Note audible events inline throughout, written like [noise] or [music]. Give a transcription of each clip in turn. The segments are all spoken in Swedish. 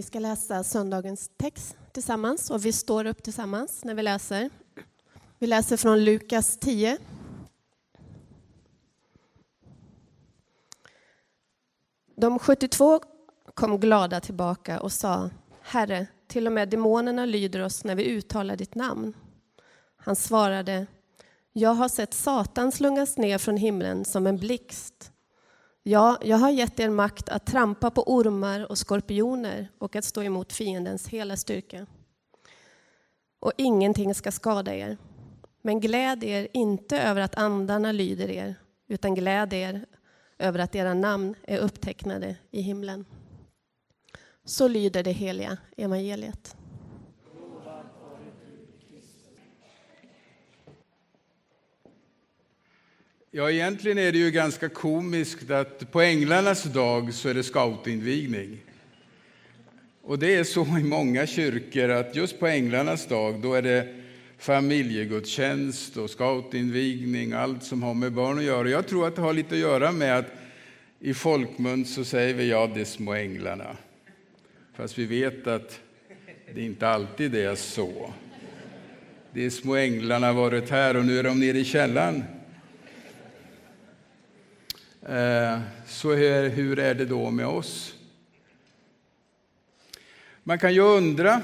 Vi ska läsa söndagens text tillsammans och vi står upp tillsammans när vi läser. Vi läser från Lukas 10. De 72 kom glada tillbaka och sa Herre, till och med demonerna lyder oss när vi uttalar ditt namn. Han svarade Jag har sett Satan slungas ner från himlen som en blixt. Ja, jag har gett er makt att trampa på ormar och skorpioner och att stå emot fiendens hela styrka. Och ingenting ska skada er. Men gläd er inte över att andarna lyder er, utan gläd er över att era namn är upptecknade i himlen. Så lyder det heliga evangeliet. Ja, egentligen är det ju ganska komiskt att på Änglarnas dag så är det scoutinvigning. Och det är så i många kyrkor att just på Änglarnas dag då är det familjegudstjänst och scoutinvigning och allt som har med barn att göra. Jag tror att det har lite att göra med att i folkmun så säger vi ja, de små änglarna. Fast vi vet att det inte alltid är så. De små änglarna har varit här och nu är de nere i källaren. Eh, så hur är det då med oss? Man kan ju undra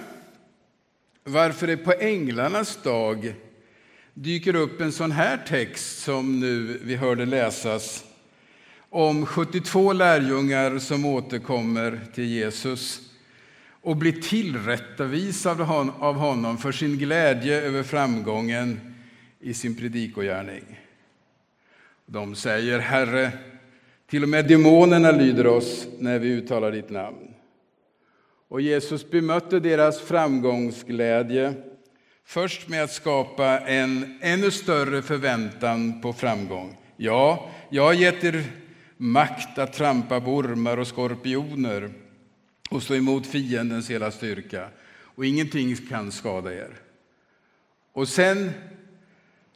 varför det på änglarnas dag dyker upp en sån här text som nu vi hörde läsas om 72 lärjungar som återkommer till Jesus och blir tillrättavisade av honom för sin glädje över framgången i sin predikogärning. De säger Herre, till och med demonerna lyder oss när vi uttalar ditt namn. Och Jesus bemötte deras framgångsglädje först med att skapa en ännu större förväntan på framgång. Ja, jag har gett er makt att trampa på ormar och skorpioner och stå emot fiendens hela styrka, och ingenting kan skada er. Och sen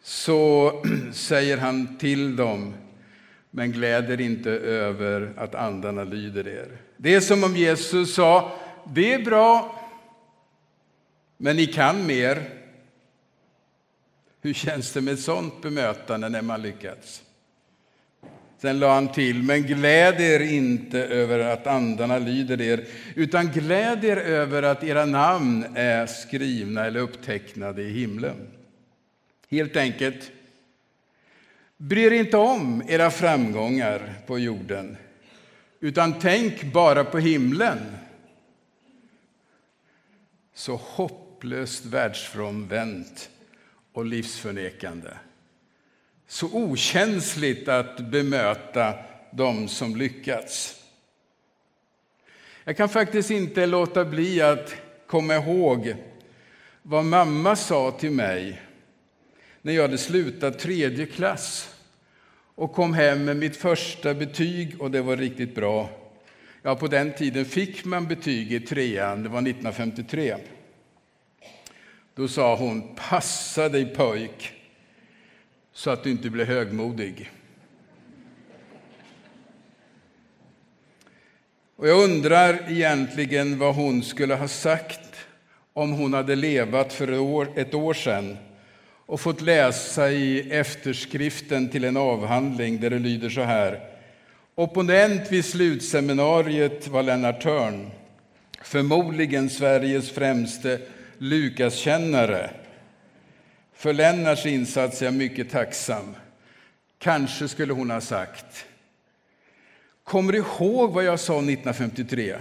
så [clears throat] säger han till dem, men gläder inte över att andarna lyder er. Det är som om Jesus sa, det är bra, men ni kan mer. Hur känns det med ett sånt bemötande när man lyckats? Sen la han till, men gläd er inte över att andarna lyder er, utan gläd er över att era namn är skrivna eller upptecknade i himlen. Helt enkelt, bry er inte om era framgångar på jorden, utan tänk bara på himlen. Så hopplöst världsfrånvänt och livsförnekande så okänsligt att bemöta dem som lyckats. Jag kan faktiskt inte låta bli att komma ihåg vad mamma sa till mig när jag hade slutat tredje klass och kom hem med mitt första betyg och det var riktigt bra. Ja, på den tiden fick man betyg i trean, det var 1953. Då sa hon, passa dig pojk, så att du inte blir högmodig. Och jag undrar egentligen vad hon skulle ha sagt om hon hade levat för ett år sedan och fått läsa i efterskriften till en avhandling där det lyder så här. Opponent vid slutseminariet var Lennart Törn, förmodligen Sveriges främste Lukaskännare. För Lennarts insats är jag mycket tacksam. Kanske skulle hon ha sagt. Kommer du ihåg vad jag sa 1953?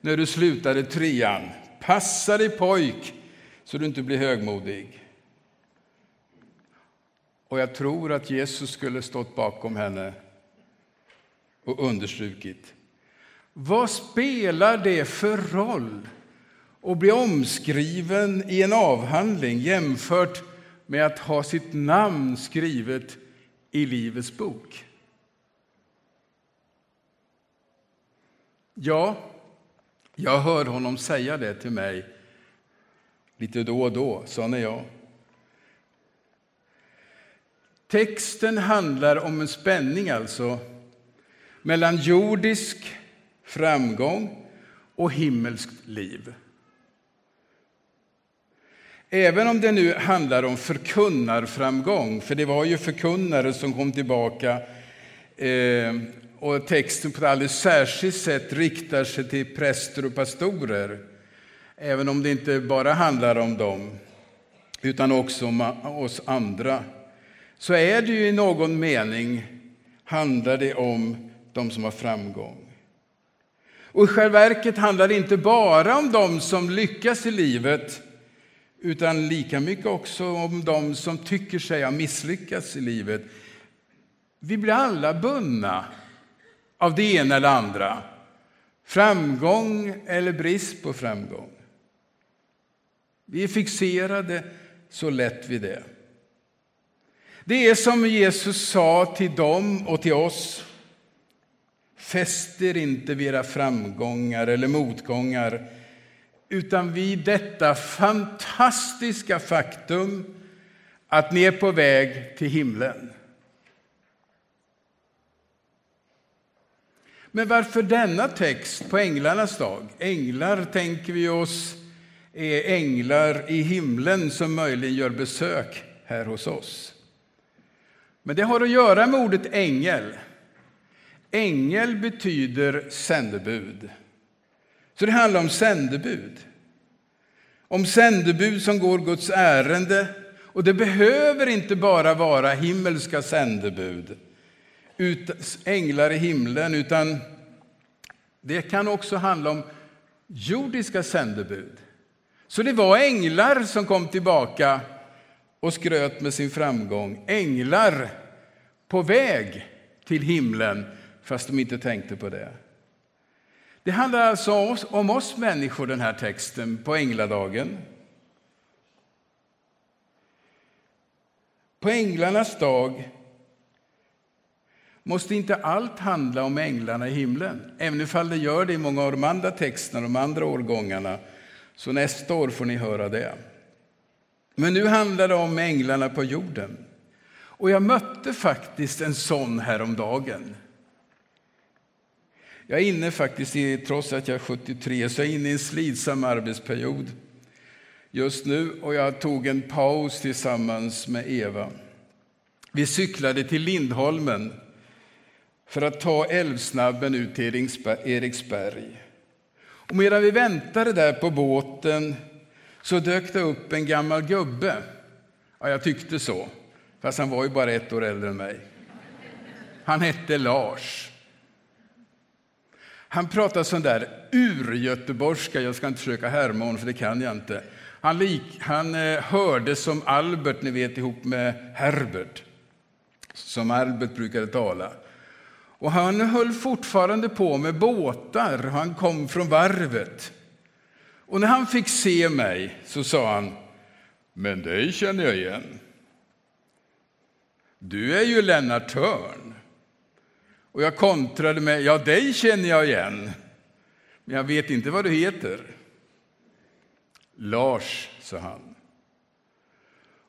När du slutade trean. Passa dig pojk så du inte blir högmodig. Och jag tror att Jesus skulle stått bakom henne och understrukit. Vad spelar det för roll att bli omskriven i en avhandling jämfört med att ha sitt namn skrivet i Livets bok. Ja, jag hör honom säga det till mig lite då och då, sån är jag. Texten handlar om en spänning alltså mellan jordisk framgång och himmelskt liv. Även om det nu handlar om förkunnarframgång, för det var ju förkunnare som kom tillbaka eh, och texten på ett alldeles särskilt sätt riktar sig till präster och pastorer, även om det inte bara handlar om dem, utan också om oss andra, så är det ju i någon mening handlar det om de som har framgång. Och i själva verket handlar det inte bara om de som lyckas i livet, utan lika mycket också om de som tycker sig ha misslyckats i livet. Vi blir alla bundna av det ena eller andra. Framgång eller brist på framgång. Vi är fixerade så lätt vid det. Det är som Jesus sa till dem och till oss. Fäst er inte vid era framgångar eller motgångar utan vid detta fantastiska faktum att ni är på väg till himlen. Men varför denna text på änglarnas dag? Änglar tänker vi oss är änglar i himlen som möjligen gör besök här hos oss. Men det har att göra med ordet ängel. Ängel betyder sändebud. Så det handlar om sändebud. Om sändebud som går Guds ärende. Och det behöver inte bara vara himmelska sändebud, änglar i himlen, utan det kan också handla om jordiska sändebud. Så det var änglar som kom tillbaka och skröt med sin framgång. Änglar på väg till himlen, fast de inte tänkte på det. Det handlar alltså om oss människor, den här texten, på Ängladagen. På Änglarnas dag måste inte allt handla om änglarna i himlen, även om det gör det i många av de andra texterna, de andra årgångarna. Så nästa år får ni höra det. Men nu handlar det om änglarna på jorden. Och jag mötte faktiskt en sån häromdagen. Jag är inne faktiskt, i, trots att jag är 73, så jag är inne i en slitsam arbetsperiod just nu och jag tog en paus tillsammans med Eva. Vi cyklade till Lindholmen för att ta älvsnabben ut till Eriksberg. Och medan vi väntade där på båten så dök det upp en gammal gubbe. Ja, jag tyckte så, fast han var ju bara ett år äldre än mig. Han hette Lars. Han pratade sån där urgöteborgska, jag ska inte försöka härma honom för det kan jag inte. Han, lik, han eh, hörde som Albert, ni vet ihop med Herbert, som Albert brukade tala. Och han höll fortfarande på med båtar, han kom från varvet. Och när han fick se mig så sa han, men dig känner jag igen. Du är ju Lennart Törn. Och jag kontrade med, ja dig känner jag igen, men jag vet inte vad du heter. Lars, sa han.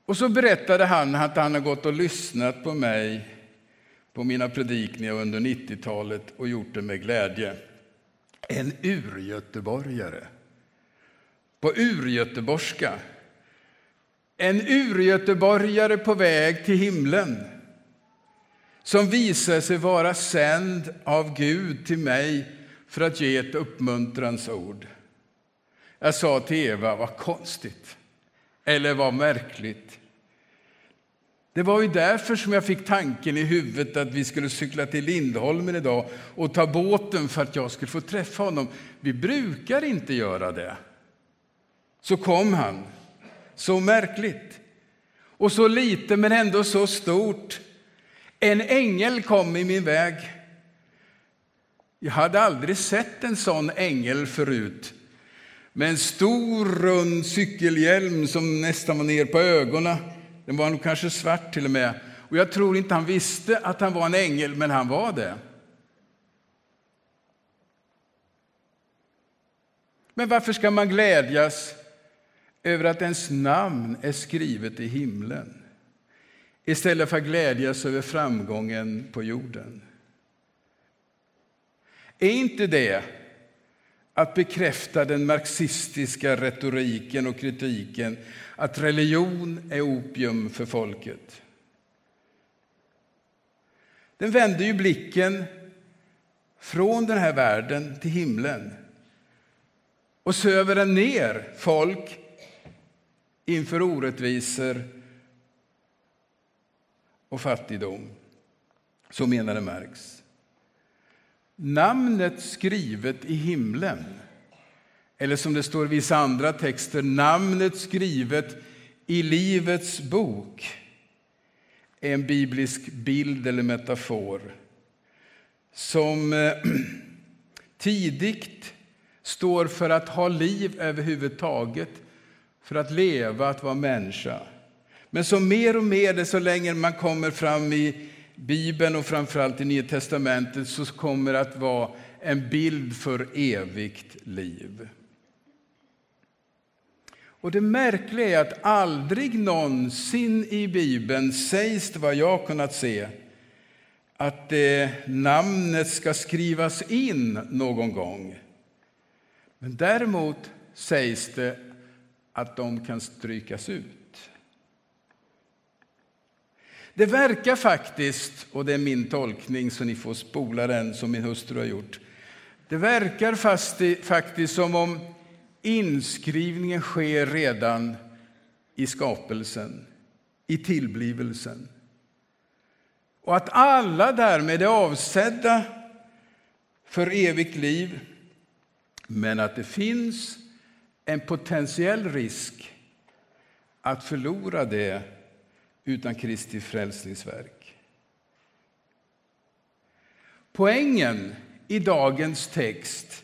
Och så berättade han att han har gått och lyssnat på mig på mina predikningar under 90-talet och gjort det med glädje. En urgöteborgare. På urgöteborgska. En urgöteborgare på väg till himlen som visar sig vara sänd av Gud till mig för att ge ett uppmuntrans ord. Jag sa till Eva, vad konstigt, eller vad märkligt. Det var ju därför som jag fick tanken i huvudet att vi skulle cykla till Lindholmen idag och ta båten för att jag skulle få träffa honom. Vi brukar inte göra det. Så kom han. Så märkligt. Och så lite, men ändå så stort. En ängel kom i min väg. Jag hade aldrig sett en sån ängel förut. Med en stor rund cykelhjälm som nästan var ner på ögonen. Den var nog kanske svart till och med. Och jag tror inte han visste att han var en ängel, men han var det. Men varför ska man glädjas över att ens namn är skrivet i himlen? istället för att glädjas över framgången på jorden. Är inte det att bekräfta den marxistiska retoriken och kritiken att religion är opium för folket. Den vänder ju blicken från den här världen till himlen och söver den ner folk inför orättvisor och fattigdom. Så menade Marx. Namnet skrivet i himlen, eller som det står i vissa andra texter, namnet skrivet i Livets bok, är en biblisk bild eller metafor som eh, [clears throat] tidigt står för att ha liv överhuvudtaget, för att leva, att vara människa. Men så mer och mer, så länge man kommer fram i Bibeln och framförallt i Nya testamentet, så kommer det att vara en bild för evigt liv. Och det märkliga är att aldrig någonsin i Bibeln sägs det, vad jag kunnat se, att eh, namnet ska skrivas in någon gång. Men däremot sägs det att de kan strykas ut. Det verkar faktiskt, och det är min tolkning så ni får spola den som min hustru har gjort. Det verkar faktiskt som om inskrivningen sker redan i skapelsen, i tillblivelsen. Och att alla därmed är avsedda för evigt liv, men att det finns en potentiell risk att förlora det utan Kristi frälsningsverk. Poängen i dagens text,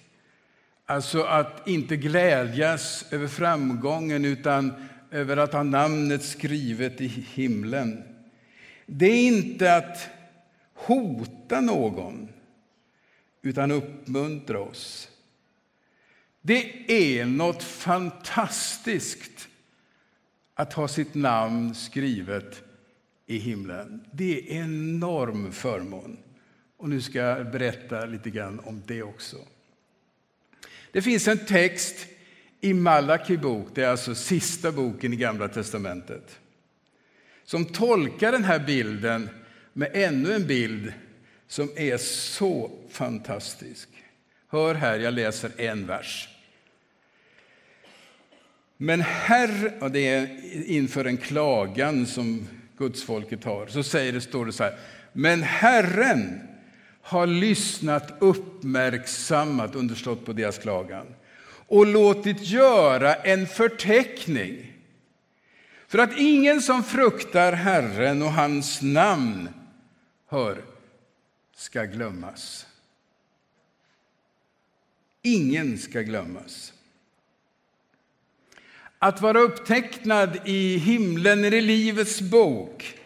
alltså att inte glädjas över framgången utan över att ha namnet skrivet i himlen, det är inte att hota någon, utan uppmuntra oss. Det är något fantastiskt att ha sitt namn skrivet i himlen. Det är en enorm förmån. Och nu ska jag berätta lite grann om det också. Det finns en text i Malaki bok, det är alltså sista boken i Gamla testamentet, som tolkar den här bilden med ännu en bild som är så fantastisk. Hör här, jag läser en vers. Men Herre, och det är inför en klagan som gudsfolket har, så säger det, står det så här. Men Herren har lyssnat uppmärksammat, understått på deras klagan, och låtit göra en förteckning för att ingen som fruktar Herren och hans namn, hör, ska glömmas. Ingen ska glömmas. Att vara upptecknad i himlen, i Livets bok,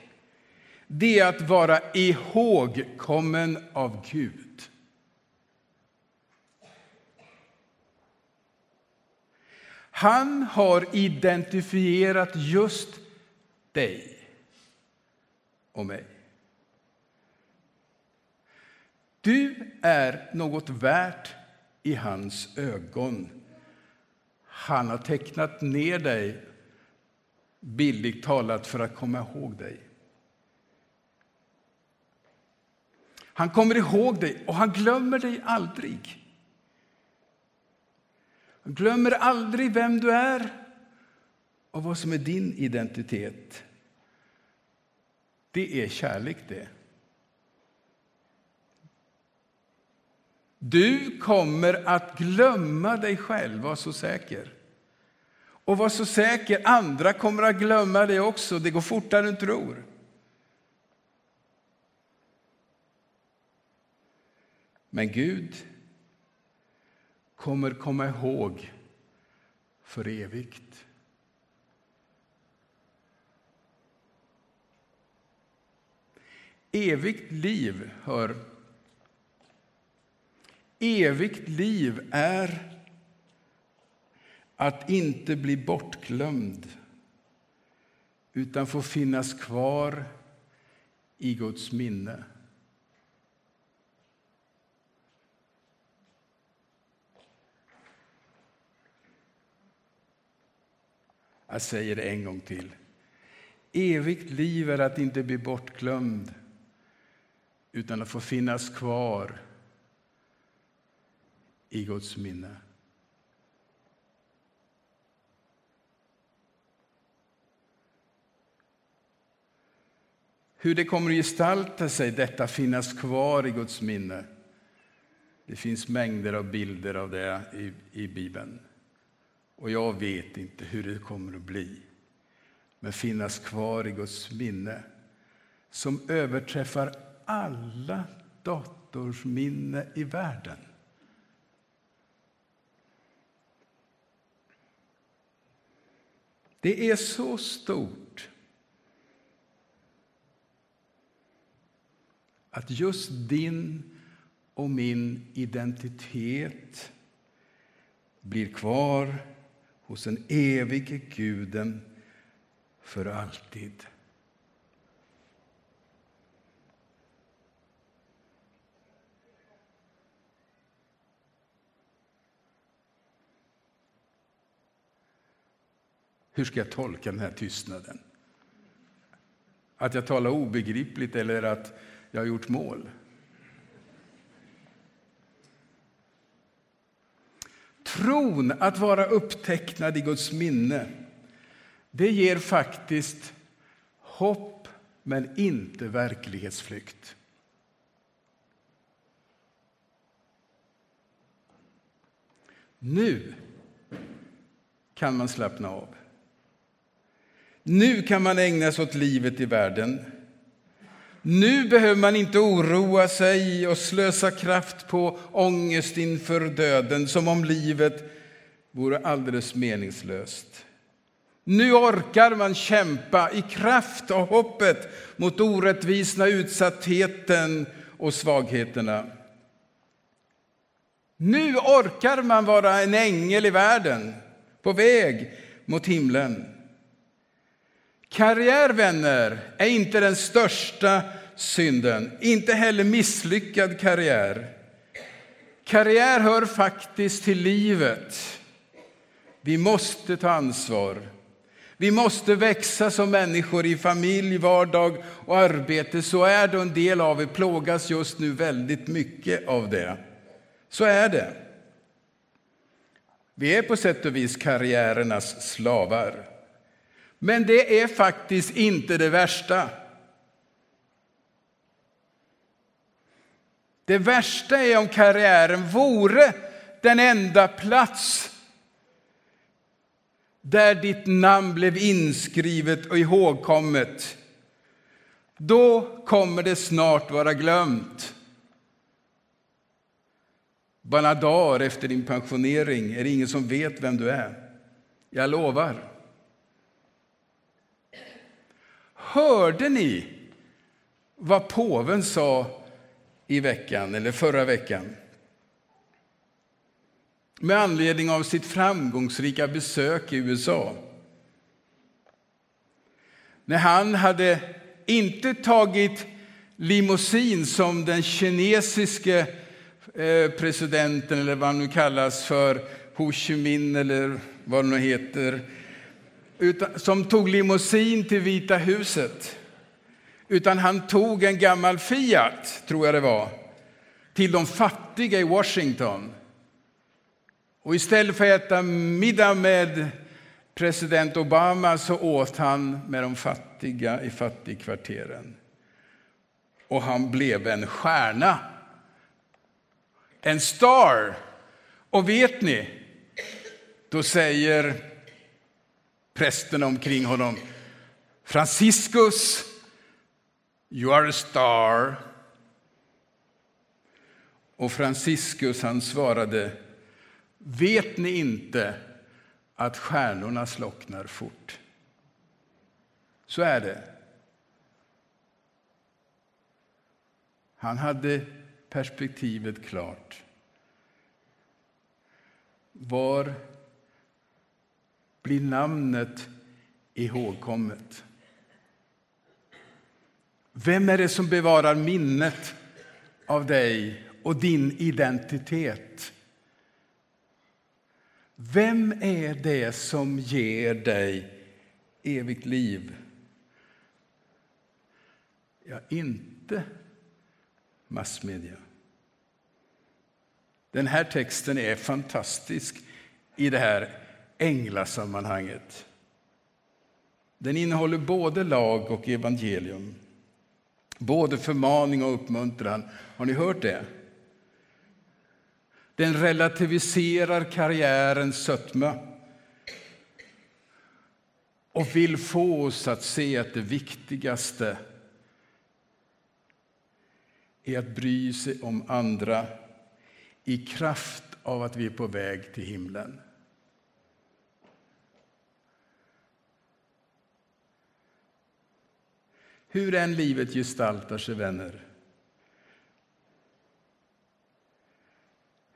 det är att vara ihågkommen av Gud. Han har identifierat just dig och mig. Du är något värt i hans ögon. Han har tecknat ner dig, bildligt talat, för att komma ihåg dig. Han kommer ihåg dig och han glömmer dig aldrig. Han glömmer aldrig vem du är och vad som är din identitet. Det är kärlek det. Du kommer att glömma dig själv, var så säker. Och var så säker, andra kommer att glömma dig också. Det går fortare än du tror. Men Gud kommer komma ihåg för evigt. Evigt liv, hör Evigt liv är att inte bli bortglömd utan få finnas kvar i Guds minne. Jag säger det en gång till. Evigt liv är att inte bli bortglömd utan att få finnas kvar i Guds minne. Hur det kommer att gestalta sig, detta finnas kvar i Guds minne. Det finns mängder av bilder av det i, i Bibeln. Och jag vet inte hur det kommer att bli. Men finnas kvar i Guds minne som överträffar alla datorsminne i världen. Det är så stort att just din och min identitet blir kvar hos den evige Guden för alltid. Hur ska jag tolka den här tystnaden? Att jag talar obegripligt eller att jag har gjort mål? Tron att vara upptecknad i Guds minne, det ger faktiskt hopp men inte verklighetsflykt. Nu kan man slappna av. Nu kan man ägna sig åt livet i världen. Nu behöver man inte oroa sig och slösa kraft på ångest inför döden som om livet vore alldeles meningslöst. Nu orkar man kämpa i kraft av hoppet mot orättvisorna, utsattheten och svagheterna. Nu orkar man vara en ängel i världen på väg mot himlen. Karriär, vänner, är inte den största synden, inte heller misslyckad karriär. Karriär hör faktiskt till livet. Vi måste ta ansvar. Vi måste växa som människor i familj, vardag och arbete. Så är det, en del av er plågas just nu väldigt mycket av det. Så är det. Vi är på sätt och vis karriärernas slavar. Men det är faktiskt inte det värsta. Det värsta är om karriären vore den enda plats där ditt namn blev inskrivet och ihågkommet. Då kommer det snart vara glömt. Bara dagar efter din pensionering är det ingen som vet vem du är. Jag lovar. Hörde ni vad påven sa i veckan, eller förra veckan? Med anledning av sitt framgångsrika besök i USA. När han hade inte tagit limousin som den kinesiske eh, presidenten, eller vad han nu kallas för, Ho Chi Minh eller vad det nu heter, utan, som tog limousin till Vita huset. Utan han tog en gammal Fiat, tror jag det var, till de fattiga i Washington. Och istället för att äta middag med president Obama så åt han med de fattiga i fattigkvarteren. Och han blev en stjärna. En star. Och vet ni, då säger prästerna omkring honom. Franciscus, you are a star. Och Franciscus han svarade, vet ni inte att stjärnorna slocknar fort? Så är det. Han hade perspektivet klart. Var blir namnet ihågkommet. Vem är det som bevarar minnet av dig och din identitet? Vem är det som ger dig evigt liv. Ja, inte massmedia. Den här texten är fantastisk i det här änglasammanhanget. Den innehåller både lag och evangelium, både förmaning och uppmuntran. Har ni hört det? Den relativiserar karriärens sötma och vill få oss att se att det viktigaste är att bry sig om andra i kraft av att vi är på väg till himlen. Hur än livet gestaltar sig, vänner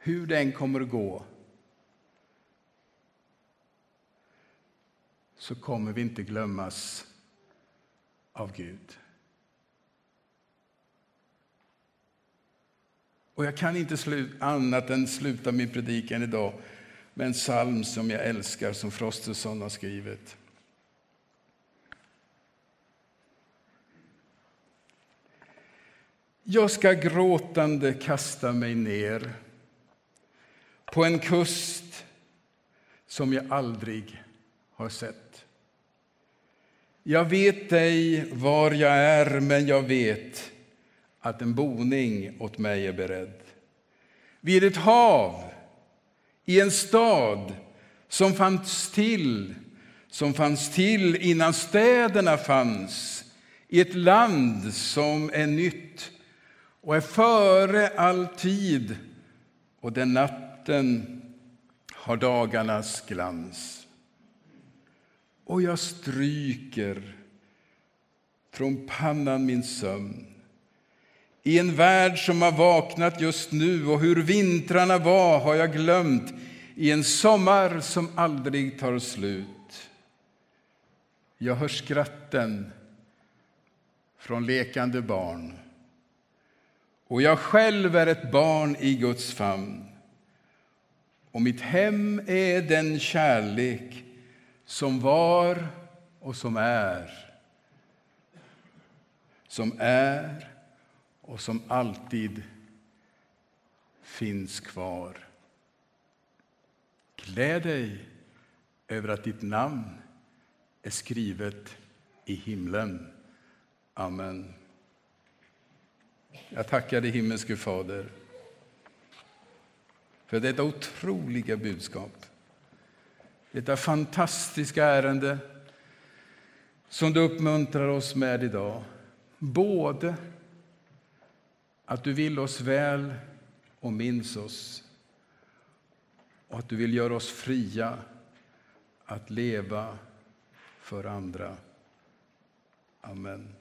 hur den kommer att gå så kommer vi inte glömmas av Gud. Och jag kan inte annat än sluta min predikan idag med en psalm som jag älskar, som Frostenson har skrivit. Jag ska gråtande kasta mig ner på en kust som jag aldrig har sett. Jag vet ej var jag är, men jag vet att en boning åt mig är beredd. Vid ett hav, i en stad som fanns till, som fanns till innan städerna fanns, i ett land som är nytt och är före all tid och den natten har dagarnas glans. Och jag stryker från pannan min sömn i en värld som har vaknat just nu och hur vintrarna var har jag glömt i en sommar som aldrig tar slut. Jag hör skratten från lekande barn och jag själv är ett barn i Guds famn. Och mitt hem är den kärlek som var och som är. Som är och som alltid finns kvar. Gläd dig över att ditt namn är skrivet i himlen. Amen. Jag tackar dig, himmelske Fader, för detta otroliga budskap. Detta fantastiska ärende som du uppmuntrar oss med idag. Både att du vill oss väl och minns oss och att du vill göra oss fria att leva för andra. Amen.